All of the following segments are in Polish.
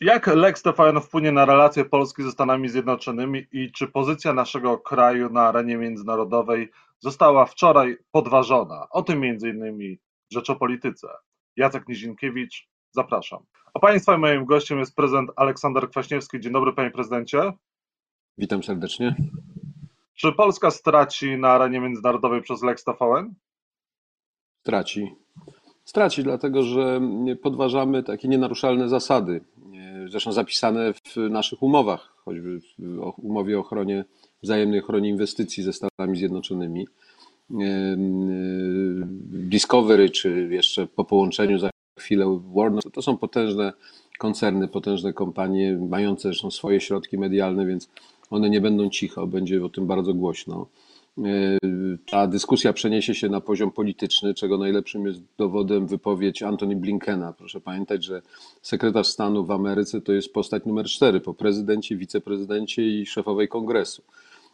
Jak Lex TVN wpłynie na relacje Polski ze Stanami Zjednoczonymi i czy pozycja naszego kraju na arenie międzynarodowej została wczoraj podważona? O tym między innymi w Rzeczopolityce. Jacek Nizinkiewicz, zapraszam. A Państwa moim gościem jest prezydent Aleksander Kwaśniewski. Dzień dobry Panie Prezydencie. Witam serdecznie. Czy Polska straci na arenie międzynarodowej przez Lex TVN? Straci. Straci, dlatego że podważamy takie nienaruszalne zasady, zresztą zapisane w naszych umowach, choćby w umowie o ochronie, wzajemnej ochronie inwestycji ze Stanami Zjednoczonymi. Discovery, czy jeszcze po połączeniu za chwilę Warner, to są potężne koncerny, potężne kompanie, mające zresztą swoje środki medialne, więc one nie będą cicho, będzie o tym bardzo głośno. Ta dyskusja przeniesie się na poziom polityczny, czego najlepszym jest dowodem wypowiedź Antony Blinkena. Proszę pamiętać, że sekretarz stanu w Ameryce to jest postać numer cztery po prezydencie, wiceprezydencie i szefowej kongresu.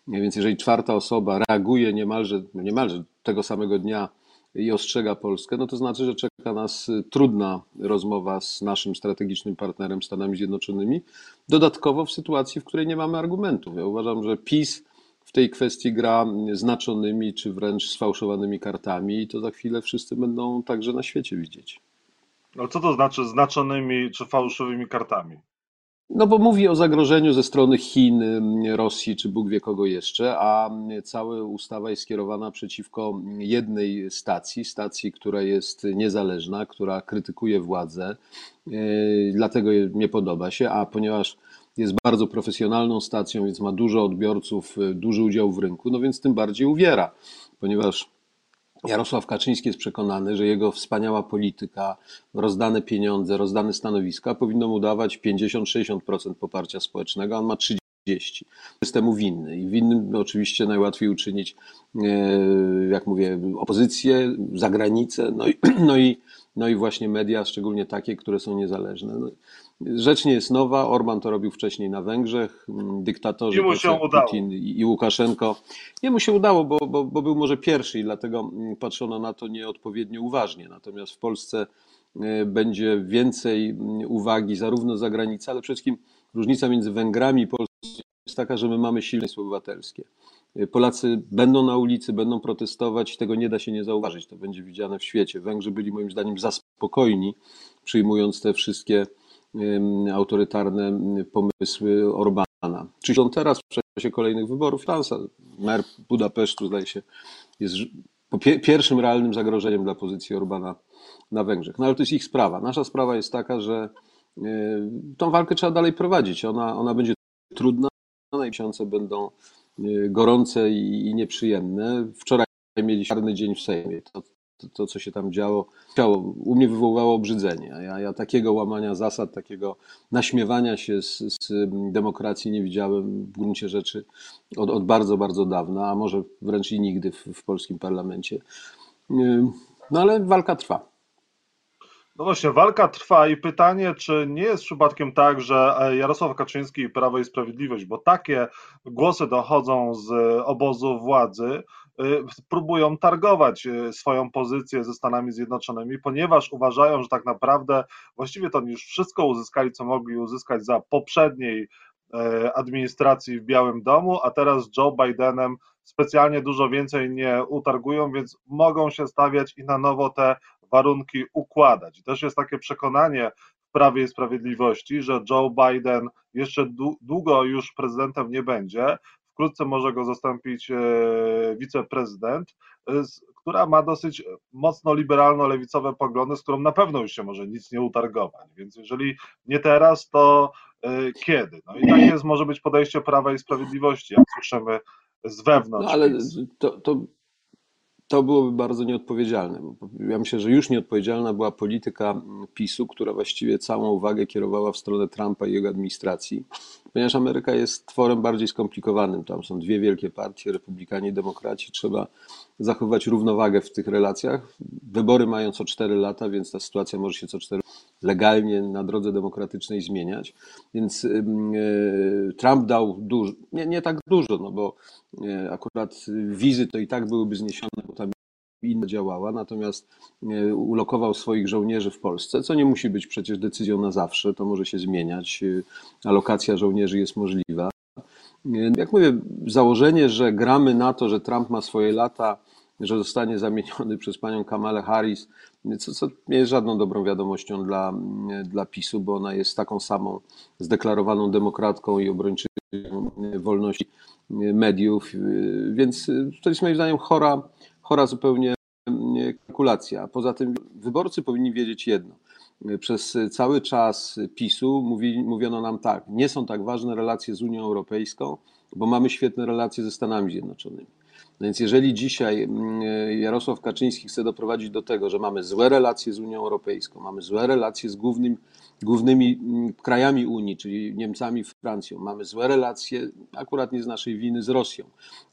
Więc jeżeli czwarta osoba reaguje niemalże, niemalże tego samego dnia i ostrzega Polskę, no to znaczy, że czeka nas trudna rozmowa z naszym strategicznym partnerem Stanami Zjednoczonymi, dodatkowo w sytuacji, w której nie mamy argumentów. Ja uważam, że PiS w tej kwestii gra znaczonymi czy wręcz sfałszowanymi kartami i to za chwilę wszyscy będą także na świecie widzieć. Ale co to znaczy znaczonymi czy fałszywymi kartami? No bo mówi o zagrożeniu ze strony Chin, Rosji czy Bóg wie kogo jeszcze, a cała ustawa jest skierowana przeciwko jednej stacji, stacji, która jest niezależna, która krytykuje władzę, yy, dlatego nie podoba się, a ponieważ jest bardzo profesjonalną stacją, więc ma dużo odbiorców, y, duży udział w rynku, no więc tym bardziej uwiera, ponieważ Jarosław Kaczyński jest przekonany, że jego wspaniała polityka, rozdane pieniądze, rozdane stanowiska powinno mu dawać 50-60% poparcia społecznego, a on ma 30%. Jest temu winny i winnym oczywiście najłatwiej uczynić, e, jak mówię, opozycję, zagranicę, no i, no i, no i właśnie media, szczególnie takie, które są niezależne. No, Rzecz nie jest nowa. Orban to robił wcześniej na Węgrzech. Dyktatorzy Putin i Łukaszenko. Nie mu się udało, bo, bo, bo był może pierwszy i dlatego patrzono na to nieodpowiednio uważnie. Natomiast w Polsce e, będzie więcej uwagi zarówno za granicą, ale przede wszystkim różnica między Węgrami i Polską jest taka, że my mamy silne obywatelskie. E, Polacy będą na ulicy, będą protestować, tego nie da się nie zauważyć, to będzie widziane w świecie. Węgrzy byli moim zdaniem za spokojni, przyjmując te wszystkie autorytarne pomysły Orbana. Czy są teraz w czasie kolejnych wyborów? Francja, mer Budapesztu zdaje się jest pierwszym realnym zagrożeniem dla pozycji Orbana na Węgrzech. No ale to jest ich sprawa. Nasza sprawa jest taka, że e, tą walkę trzeba dalej prowadzić. Ona, ona będzie trudna, miesiące będą e, gorące i, nieprzyjemne. Wczoraj mieliśmy czarny dzień w Sejmie. To, to, to, co się tam działo, działo, u mnie wywoływało obrzydzenie. Ja, ja takiego łamania zasad, takiego naśmiewania się z, z demokracji nie widziałem w gruncie rzeczy od, od, bardzo, bardzo dawna, a może wręcz i nigdy w, w polskim parlamencie. No ale walka trwa. No właśnie, walka trwa i pytanie, czy nie jest przypadkiem tak, że e, Jarosław Kaczyński i Prawo i Sprawiedliwość, bo takie głosy dochodzą z obozu władzy, Y, próbują targować swoją pozycję ze Stanami Zjednoczonymi, ponieważ uważają, że tak naprawdę właściwie to już wszystko uzyskali, co mogli uzyskać za poprzedniej e, administracji w Białym Domu, a teraz z Joe Bidenem specjalnie dużo więcej nie utargują, więc mogą się stawiać i na nowo te warunki układać. Też jest takie przekonanie w Prawie i Sprawiedliwości, że Joe Biden jeszcze długo już prezydentem nie będzie, wkrótce może go zastąpić e, wiceprezydent, e, która ma dosyć mocno liberalno-lewicowe poglądy, z którą na pewno już się może nic nie utargować. Więc jeżeli nie teraz, to e, kiedy? No i takie jest może być podejście Prawa i Sprawiedliwości, jak słyszymy z wewnątrz. No ale to, to to byłoby bardzo nieodpowiedzialne. Ja myślę, że już nieodpowiedzialna była polityka PiSu, która właściwie całą uwagę kierowała w stronę Trumpa i jego administracji, ponieważ Ameryka jest tworem bardziej skomplikowanym. Tam są dwie wielkie partie, republikanie i demokraci. Trzeba zachować równowagę w tych relacjach. Wybory mają co cztery lata, więc ta sytuacja może się co cztery legalnie na drodze demokratycznej zmieniać. Więc e, Trump dał dużo, nie, nie tak dużo, no bo e, akurat wizy to i tak byłyby zniesione, bo tam inna działała, natomiast ulokował swoich żołnierzy w Polsce, co nie musi być przecież decyzją na zawsze, to może się zmieniać. Alokacja żołnierzy jest możliwa. Jak mówię, założenie, że gramy na to, że Trump ma swoje lata, że zostanie zamieniony przez panią Kamalę Harris, co, co nie jest żadną dobrą wiadomością dla, dla PiSu, bo ona jest taką samą zdeklarowaną demokratką i obrończynią wolności mediów, więc to jest moim zdaniem chora, chora zupełnie kalkulacja. Poza tym wyborcy powinni wiedzieć jedno. Przez cały czas PiSu mówi, mówiono nam tak, nie są tak ważne relacje z Unią Europejską, bo mamy świetne relacje ze Stanami Zjednoczonymi. Więc jeżeli dzisiaj mm, Jarosław Kaczyński chce doprowadzić do tego, że mamy złe relacje z Unią Europejską, mamy złe relacje z głównym, głównymi mm, krajami Unii, czyli Niemcami, Francją, mamy złe relacje, akurat nie z naszej winy, z Rosją,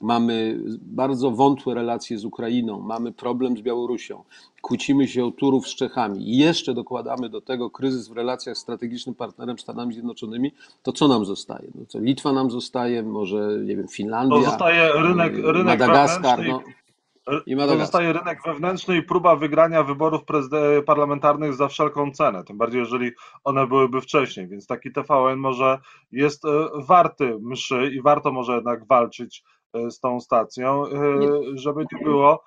mamy bardzo wątłe relacje z Ukrainą, mamy problem z Białorusią, kłócimy się o Turów z Czechami i jeszcze dokładamy do tego kryzys w relacjach z strategicznym partnerem Stanami Zjednoczonymi, to co nam zostaje? No co, Litwa nam zostaje, może nie wiem, Finlandia, to zostaje rynek, rynek Madagaskar. No. I To zostaje rynek wewnętrzny i próba wygrania wyborów parlamentarnych za wszelką cenę, tym bardziej jeżeli one byłyby wcześniej, więc taki TVN może jest e, warty mszy i warto może jednak walczyć e, z tą stacją, e, żeby nie było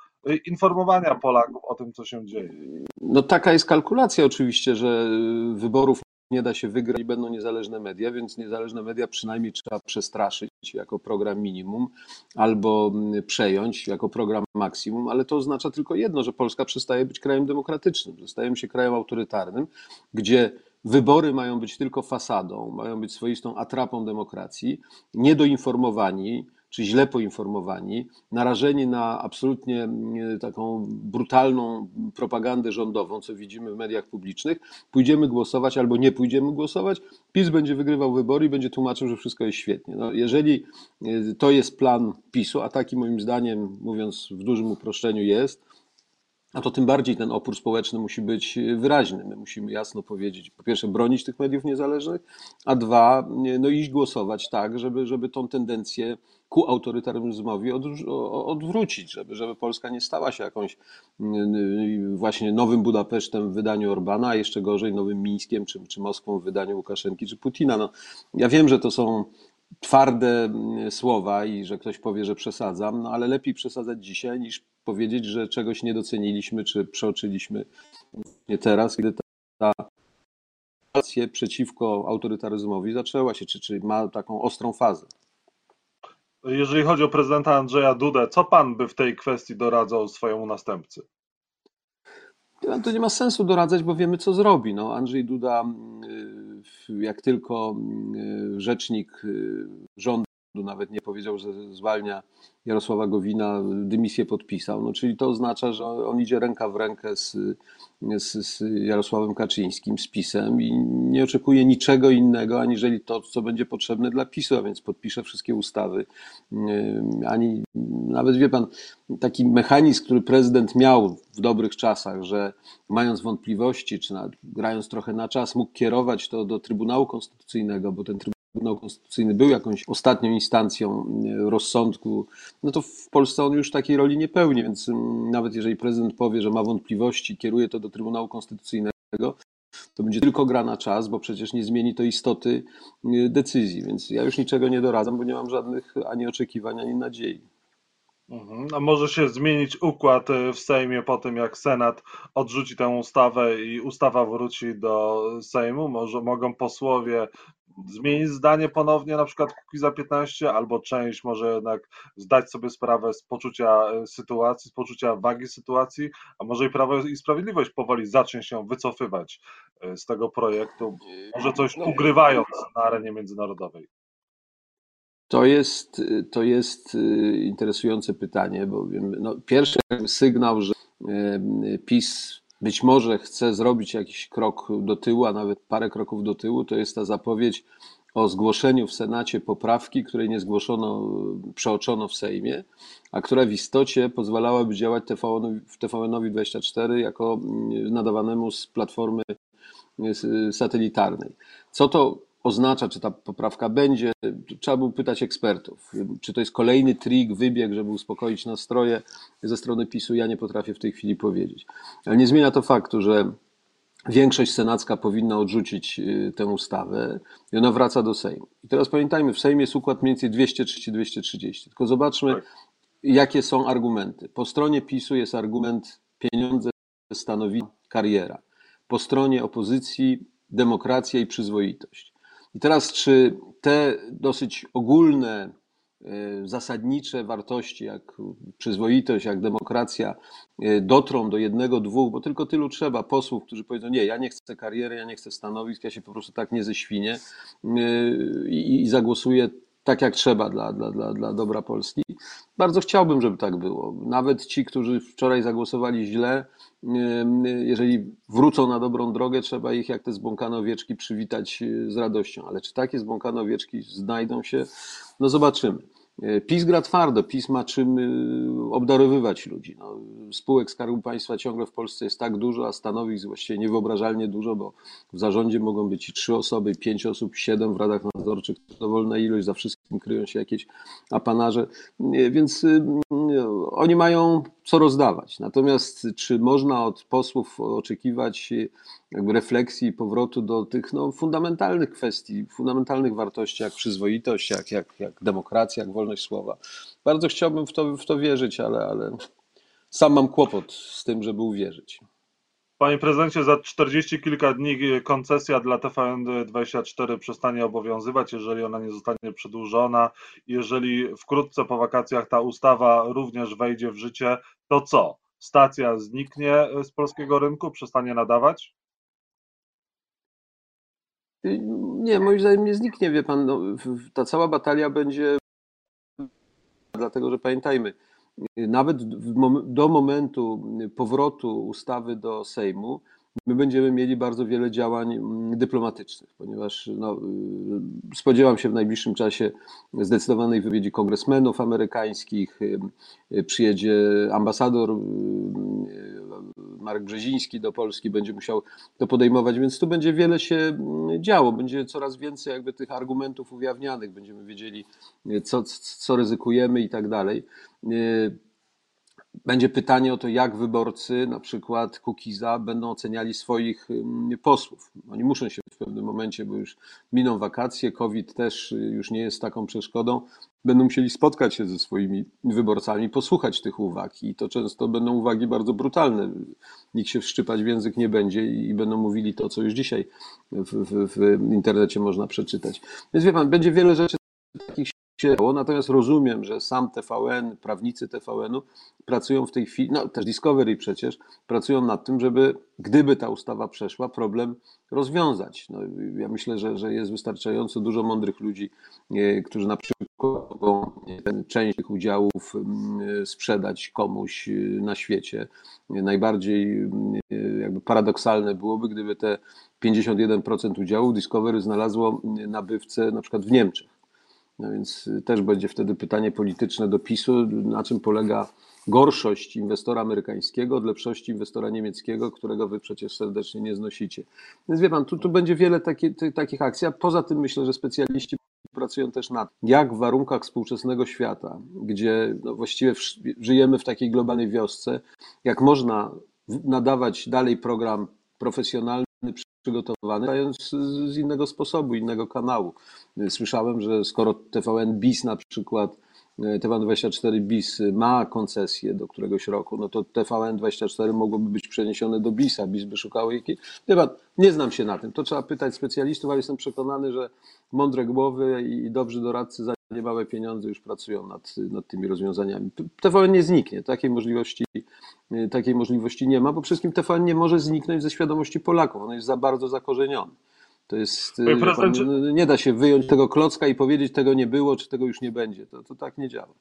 informowania Polaków o tym, co się dzieje. No taka jest kalkulacja oczywiście, że wyborów nie da się wygrać i będą niezależne media, więc niezależne media przynajmniej trzeba przestraszyć jako program minimum albo mm, przejąć jako program maksimum, ale to oznacza tylko jedno, że Polska przestaje być krajem demokratycznym, zostajemy się krajem autorytarnym, gdzie wybory mają być tylko fasadą, mają być swoistą atrapą demokracji, niedoinformowani, czy źle poinformowani, narażeni na absolutnie mm, taką brutalną propagandę rządową, co widzimy w mediach publicznych, pójdziemy głosować albo nie pójdziemy głosować, PiS będzie wygrywał wybory i będzie tłumaczył, że wszystko jest świetnie. No, jeżeli y, to jest plan PiSu, a taki moim zdaniem, mówiąc w dużym uproszczeniu jest, a to tym bardziej ten opór społeczny musi być wyraźny. My musimy jasno powiedzieć, po pierwsze, bronić tych mediów niezależnych, a dwa, no iść głosować tak, żeby, żeby tą tendencję ku autorytaryzmowi odwrócić, żeby, żeby Polska nie stała się jakąś właśnie nowym Budapesztem w wydaniu Orbana, a jeszcze gorzej nowym Mińskiem, czy, czy Moskwą w wydaniu Łukaszenki czy Putina. No, ja wiem, że to są twarde słowa i że ktoś powie, że przesadzam, no ale lepiej przesadzać dzisiaj niż powiedzieć, że czegoś nie doceniliśmy czy przeoczyliśmy nie teraz, kiedy ta akcja przeciwko autorytaryzmowi zaczęła się, czy, czy ma taką ostrą fazę. Jeżeli chodzi o prezydenta Andrzeja Dudę, co pan by w tej kwestii doradzał swojemu następcy? To nie ma sensu doradzać, bo wiemy, co zrobi. No, Andrzej Duda, y, jak tylko y, rzecznik y, rządu nawet nie powiedział, że zwalnia Jarosława Gowina dymisję podpisał. No, czyli to oznacza, że on idzie ręka w rękę z, z, z, Jarosławem Kaczyńskim, z PiSem i nie oczekuje niczego innego, aniżeli to, co będzie potrzebne dla PiSu, a więc podpisze wszystkie ustawy. Ani nawet wie pan, taki mechanizm, który prezydent miał w dobrych czasach, że mając wątpliwości, czy grając trochę na czas, mógł kierować to do Trybunału Konstytucyjnego, bo ten Trybunał Trybunał Konstytucyjny był jakąś ostatnią instancją e, rozsądku, no to w Polsce on już takiej roli nie pełni, więc mm, nawet jeżeli prezydent powie, że ma wątpliwości, kieruje to do Trybunału Konstytucyjnego, to będzie tylko gra na czas, bo przecież nie zmieni to istoty e, decyzji. Więc ja już niczego nie doradzam, bo nie mam żadnych ani oczekiwań, ani nadziei. Mhm. A może się zmienić układ e, w Sejmie po tym, jak Senat odrzuci tę ustawę i ustawa wróci do Sejmu? Może mogą posłowie zmienić zdanie ponownie, na przykład za 15, albo część może jednak zdać sobie sprawę z poczucia e, sytuacji, z poczucia wagi sytuacji, a może i Prawo i Sprawiedliwość powoli zacznie się wycofywać e, z tego projektu, może coś no, ugrywając na arenie międzynarodowej. To jest, to jest e, interesujące pytanie, bo no, pierwszy sygnał, że PiS być może chce zrobić jakiś krok do tyłu, a nawet parę kroków do tyłu, to jest ta zapowiedź o zgłoszeniu w Senacie poprawki, której nie zgłoszono, przeoczono w Sejmie, a która w istocie pozwalałaby działać w TVN-owi 24 jako nadawanemu z platformy satelitarnej. Co to oznacza, czy ta poprawka będzie. Trzeba było pytać ekspertów. Czy to jest kolejny trik, wybieg, żeby uspokoić nastroje ze strony PiSu, ja nie potrafię w tej chwili powiedzieć. Ale nie zmienia to faktu, że większość senacka powinna odrzucić y, tę ustawę i ona wraca do Sejmu. I teraz pamiętajmy, w Sejmie jest układ mniej więcej 230-230. Tylko zobaczmy, tak. jakie są argumenty. Po stronie PiSu jest argument pieniądze stanowi kariera. Po stronie opozycji demokracja i przyzwoitość. I teraz, czy te dosyć ogólne, e, zasadnicze wartości, jak przyzwoitość, jak demokracja, e, dotrą do jednego, dwóch, bo tylko tylu trzeba posłów, którzy powiedzą: Nie, ja nie chcę kariery, ja nie chcę stanowisk, ja się po prostu tak nie ześwinię e, i, i zagłosuję tak jak trzeba dla, dla, dla, dla dobra Polski. Bardzo chciałbym, żeby tak było. Nawet ci, którzy wczoraj zagłosowali źle, jeżeli wrócą na dobrą drogę, trzeba ich jak te zbłąkane owieczki przywitać e, z radością. Ale czy takie zbłąkane owieczki znajdą się? No zobaczymy. E, PiS gra twardo, PiS ma czym e, obdarowywać ludzi. No, spółek Skarbu Państwa ciągle w Polsce jest tak dużo, a stanowisk właściwie niewyobrażalnie dużo, bo w zarządzie mogą być i trzy osoby, pięć osób, siedem w radach nadzorczych, dowolna ilość, za wszystkim kryją się jakieś apanarze, więc oni mają co rozdawać. Natomiast czy można od posłów oczekiwać jakby refleksji i powrotu do tych no, fundamentalnych kwestii, fundamentalnych wartości, jak przyzwoitość, jak, jak, jak demokracja, jak wolność słowa? Bardzo chciałbym w to, w to wierzyć, ale, ale sam mam kłopot z tym, żeby uwierzyć. Panie prezydencie, za 40 kilka dni koncesja dla TVN24 przestanie obowiązywać, jeżeli ona nie zostanie przedłużona. Jeżeli wkrótce po wakacjach ta ustawa również wejdzie w życie, to co? Stacja zniknie z polskiego rynku, przestanie nadawać? Nie, moim zdaniem nie zniknie, wie pan. No, ta cała batalia będzie. Dlatego, że pamiętajmy, nawet do momentu powrotu ustawy do Sejmu, my będziemy mieli bardzo wiele działań mm, dyplomatycznych, ponieważ no, y, spodziewam się w najbliższym czasie zdecydowanej wypowiedzi kongresmenów amerykańskich, y, y, przyjedzie ambasador Marek Brzeziński do Polski, będzie musiał to podejmować, więc tu będzie wiele się mm, działo, będzie coraz więcej jakby tych argumentów ujawnianych, będziemy wiedzieli, co, co ryzykujemy i tak dalej. Będzie pytanie o to, jak wyborcy, na przykład Kukiza, będą oceniali swoich posłów. Oni muszą się w pewnym momencie, bo już miną wakacje, COVID też już nie jest taką przeszkodą, będą musieli spotkać się ze swoimi wyborcami, posłuchać tych uwag. I to często będą uwagi bardzo brutalne. Nikt się wszczypać w język nie będzie i będą mówili to, co już dzisiaj w, w, w internecie można przeczytać. Więc wie pan, będzie wiele rzeczy takich Natomiast rozumiem, że sam TVN, prawnicy TVN-u pracują w tej chwili, no też Discovery przecież, pracują nad tym, żeby gdyby ta ustawa przeszła, problem rozwiązać. No, ja myślę, że, że jest wystarczająco dużo mądrych ludzi, e, którzy na przykład mogą część tych udziałów sprzedać komuś e, na świecie. Najbardziej e, jakby paradoksalne byłoby, gdyby te 51% udziałów Discovery znalazło nabywcę na przykład w Niemczech. No więc y, też będzie wtedy pytanie polityczne do PiSu, na czym polega gorszość inwestora amerykańskiego od lepszości inwestora niemieckiego, którego wy przecież serdecznie nie znosicie. Więc wie pan, tu, tu będzie wiele taki, ty, takich akcji, a poza tym myślę, że specjaliści pracują też nad jak w warunkach współczesnego świata, gdzie no właściwie w, żyjemy w takiej globalnej wiosce, jak można nadawać dalej program profesjonalny, przygotowany, dając z innego sposobu, innego kanału. Słyszałem, że skoro TVN BIS na przykład, e, TVN24 BIS ma koncesję do któregoś roku, no to TVN24 mogłoby być przeniesione do BIS-a, BIS by szukało jakiej... Nie, nie znam się na tym, to trzeba pytać specjalistów, ale jestem przekonany, że mądre głowy i dobrzy doradcy niemałe pieniądze już pracują nad, nad tymi rozwiązaniami. TVN nie zniknie, takiej możliwości, takiej możliwości nie ma, bo wszystkim TVN nie może zniknąć ze świadomości Polaków, on jest za bardzo zakorzeniony. To jest, pan, nie da się wyjąć tego klocka i powiedzieć, tego nie było, czy tego już nie będzie. To, to tak nie działa.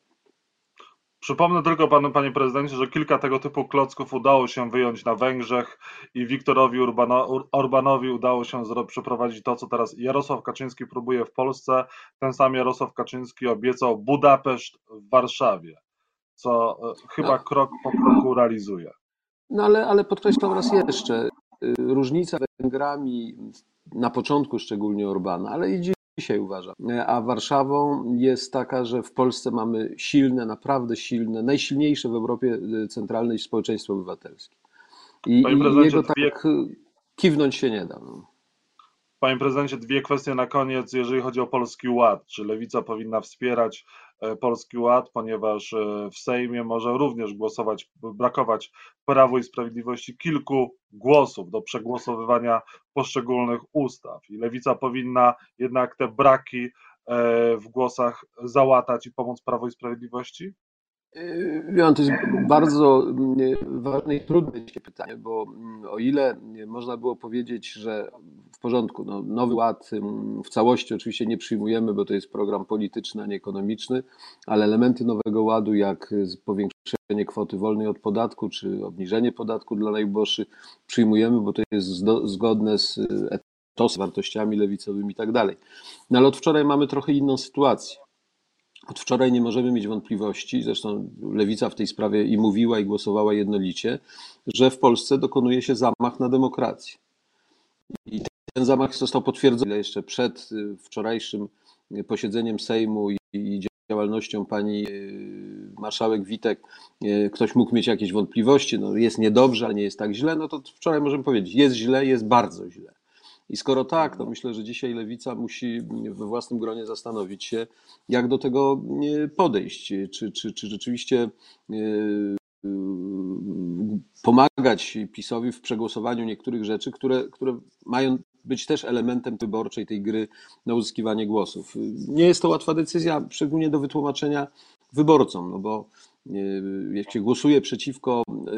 Przypomnę tylko panu, panie prezydencie, że kilka tego typu klocków udało się wyjąć na Węgrzech i Wiktorowi Urbano, Orbanowi udało się przeprowadzić to, co teraz Jarosław Kaczyński próbuje w Polsce. Ten sam Jarosław Kaczyński obiecał Budapeszt w Warszawie, co e, chyba no. krok po kroku realizuje. No ale, ale podkreślam raz jeszcze, y, różnica Węgrami, na początku szczególnie Orbana, ale i dzisiaj uważam. A Warszawą jest taka, że w Polsce mamy silne, naprawdę silne, najsilniejsze w Europie centralne społeczeństwo obywatelskie. I, i jego tak dwie... kiwnąć się nie da. No. Panie prezydencie, dwie kwestie na koniec, jeżeli chodzi o Polski Ład. Czy lewica powinna wspierać e, Polski Ład, ponieważ e, w Sejmie może również głosować, brakować Prawu i Sprawiedliwości kilku głosów do przegłosowywania poszczególnych ustaw. I lewica powinna jednak te braki e, w głosach załatać i pomóc Prawo i Sprawiedliwości? Wiem, to jest bardzo mm, ważne i trudne pytanie, bo mm, o ile można było powiedzieć, że w porządku, no, nowy ład w całości oczywiście nie przyjmujemy, bo to jest program polityczny, a nie ekonomiczny, ale elementy nowego ładu, jak powiększenie kwoty wolnej od podatku, czy obniżenie podatku dla najuboższych, przyjmujemy, bo to jest zgodne z etosem, wartościami lewicowymi i tak dalej. No ale od wczoraj mamy trochę inną sytuację. Od wczoraj nie możemy mieć wątpliwości, zresztą lewica w tej sprawie i mówiła, i głosowała jednolicie, że w Polsce dokonuje się zamach na demokrację. I ten zamach został potwierdzony jeszcze przed y, wczorajszym posiedzeniem Sejmu i działalnością pani y, marszałek Witek. Y, ktoś mógł mieć jakieś wątpliwości, no jest niedobrze, ale nie jest tak źle, no to wczoraj możemy powiedzieć, jest źle, jest bardzo źle. I skoro tak, to myślę, że dzisiaj lewica musi we własnym gronie zastanowić się, jak do tego podejść. Czy, czy, czy rzeczywiście e, pomagać PiSowi w przegłosowaniu niektórych rzeczy, które, które mają być też elementem wyborczej tej gry na uzyskiwanie głosów. Nie jest to łatwa decyzja, szczególnie do wytłumaczenia wyborcom, no bo e, jak się głosuje przeciwko e,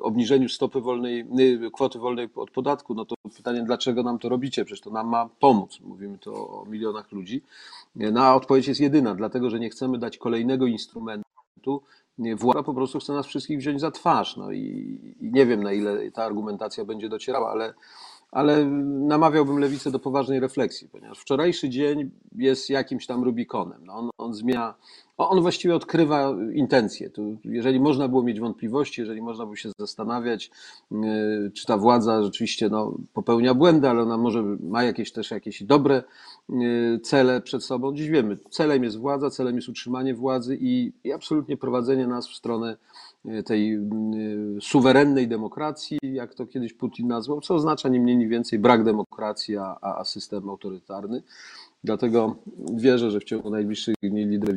obniżeniu stopy wolnej, kwoty wolnej od podatku, no to pytanie, dlaczego nam to robicie? Przecież to nam ma pomóc. Mówimy to o milionach ludzi. No a odpowiedź jest jedyna, dlatego że nie chcemy dać kolejnego instrumentu. Władza po prostu chce nas wszystkich wziąć za twarz. No i, i nie wiem, na ile ta argumentacja będzie docierała, ale ale namawiałbym lewicę do poważnej refleksji, ponieważ wczorajszy dzień jest jakimś tam Rubikonem. No on, on zmienia, on właściwie odkrywa intencje. Tu, jeżeli można było mieć wątpliwości, jeżeli można było się zastanawiać, yy, czy ta władza rzeczywiście no, popełnia błędy, ale ona może ma jakieś też jakieś dobre yy, cele przed sobą. Dziś wiemy, celem jest władza, celem jest utrzymanie władzy i, i absolutnie prowadzenie nas w stronę tej mm, suwerennej demokracji, jak to kiedyś Putin nazwał, co oznacza nie mniej, nie więcej brak demokracji, a, a system autorytarny. Dlatego wierzę, że w ciągu najbliższych dni lider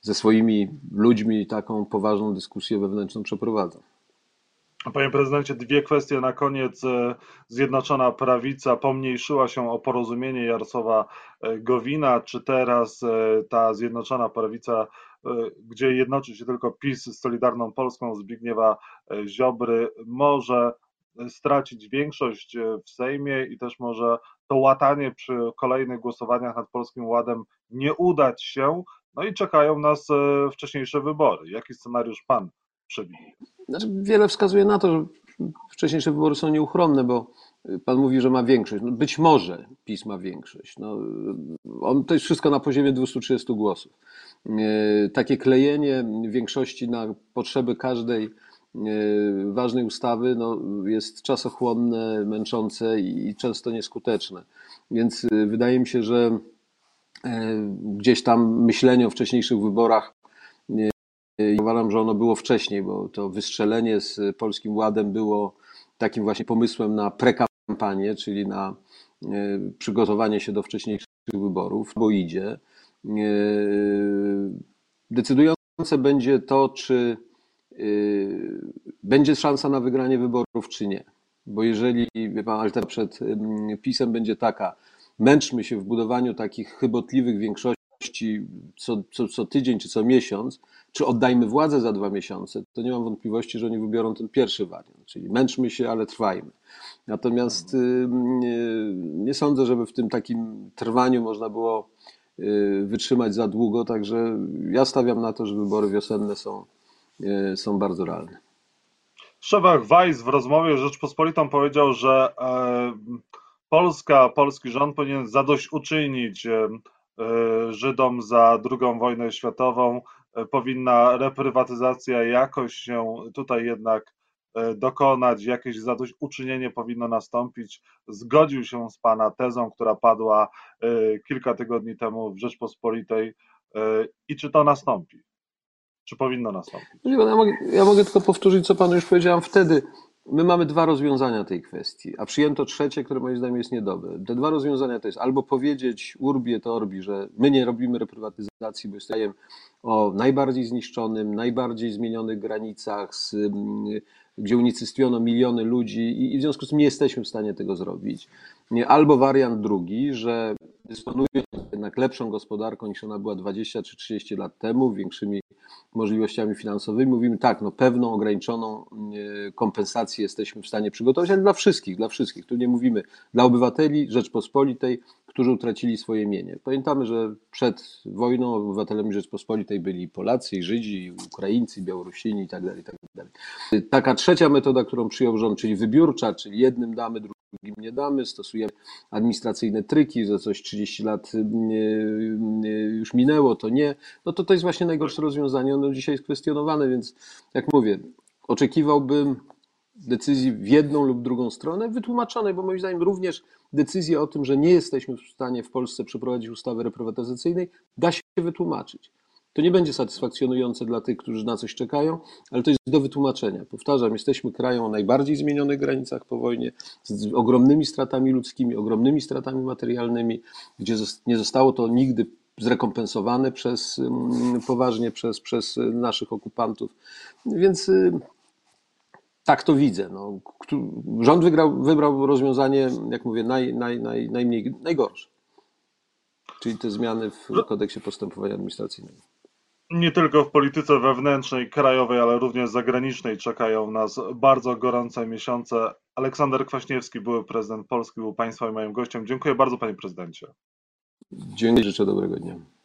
ze swoimi ludźmi taką poważną dyskusję wewnętrzną przeprowadzą. Panie prezydencie, dwie kwestie na koniec. E, Zjednoczona Prawica pomniejszyła się o porozumienie Jarosława e. Czy teraz ta Zjednoczona Prawica E, gdzie jednoczy się tylko PiS z Solidarną Polską Zbigniewa e, Ziobry, może stracić większość e, w Sejmie i też może to łatanie przy kolejnych głosowaniach nad Polskim Ładem nie udać się. No i czekają nas wcześniejsze wybory. Jaki scenariusz pan przewiduje? Znaczy, wiele wskazuje na to, że wcześniejsze wybory są nieuchronne, bo Pan mówi, że ma większość. No być może PiS ma większość. No, on, to jest wszystko na poziomie 230 głosów. E, takie klejenie większości na potrzeby każdej e, ważnej ustawy no, jest czasochłonne, męczące i często nieskuteczne. Więc e, wydaje mi się, że gdzieś tam myślenie o wcześniejszych wyborach, uważam, że ono było wcześniej, bo to wystrzelenie z Polskim Ładem było takim właśnie pomysłem na prekampanię, czyli na przygotowanie się do wcześniejszych wyborów, bo idzie. Decydujące będzie to, czy y, będzie szansa na wygranie wyborów, czy nie. Bo jeżeli, pan, alternatywa przed PiSem będzie taka, męczmy się w budowaniu takich chybotliwych większości co, co, co tydzień czy co miesiąc, czy oddajmy władzę za dwa miesiące, to nie mam wątpliwości, że oni wybiorą ten pierwszy wariant, czyli męczmy się, ale trwajmy. Natomiast y, nie sądzę, żeby w tym takim trwaniu można było Y, wytrzymać za długo, także ja stawiam na to, że wybory wiosenne są, y, są bardzo realne. Szewach Weiss w rozmowie z Rzeczpospolitą powiedział, że e, Polska, polski rząd powinien zadośćuczynić Żydom za II wojnę światową. E, powinna reprywatyzacja jakoś się tutaj jednak dokonać, jakieś zadośćuczynienie powinno nastąpić. Zgodził się z Pana tezą, która padła kilka tygodni temu w Rzeczpospolitej i czy to nastąpi? Czy powinno nastąpić? Ja mogę, ja mogę tylko powtórzyć, co Panu już powiedziałem wtedy. My mamy dwa rozwiązania tej kwestii, a przyjęto trzecie, które moim zdaniem jest niedobre. Te dwa rozwiązania to jest albo powiedzieć urbi et orbi, że my nie robimy reprywatyzacji, bo jesteśmy o najbardziej zniszczonym, najbardziej zmienionych granicach, z, mm, gdzie unicestwiono miliony ludzi i w związku z tym nie jesteśmy w stanie tego zrobić. Albo wariant drugi, że dysponuje jednak lepszą gospodarką niż ona była 20 czy 30 lat temu, większymi możliwościami finansowymi. Mówimy tak, no pewną ograniczoną e, kompensację jesteśmy w stanie przygotować, ale dla wszystkich, dla wszystkich. Tu nie mówimy dla obywateli Rzeczpospolitej, którzy utracili swoje mienie. Pamiętamy, że przed wojną obywatelami Rzeczpospolitej byli Polacy, Żydzi, Ukraińcy, Białorusini itd., tak itd. Tak Taka trzecia metoda, którą przyjął rząd, czyli wybiórcza, czyli jednym damy, drugim drugim nie damy, stosujemy administracyjne tryki, za coś 30 lat y, y, już minęło, to nie, no to to jest właśnie najgorsze rozwiązanie, ono dzisiaj jest kwestionowane, więc jak mówię, oczekiwałbym decyzji w jedną lub drugą stronę, wytłumaczonej, bo moim zdaniem również decyzja o tym, że nie jesteśmy w stanie w Polsce przeprowadzić ustawy reprywatyzacyjnej, da się wytłumaczyć. To nie będzie satysfakcjonujące dla tych, którzy na coś czekają, ale to jest do wytłumaczenia. Powtarzam, jesteśmy krajem o najbardziej zmienionych granicach po wojnie, z ogromnymi stratami ludzkimi, ogromnymi stratami materialnymi, gdzie nie zostało to nigdy zrekompensowane przez, mm, poważnie przez, przez naszych okupantów. Więc y, tak to widzę. No, rząd wygrał, wybrał rozwiązanie, jak mówię, naj, naj, naj, najmniej, najgorsze. Czyli te zmiany w kodeksie postępowania administracyjnego nie tylko w polityce wewnętrznej, krajowej, ale również zagranicznej czekają nas bardzo gorące miesiące. Aleksander Kwaśniewski, były prezydent Polski, był Państwa i moim gościem. Dziękuję bardzo, Panie Prezydencie. Dziękuję, życzę dobrego dnia.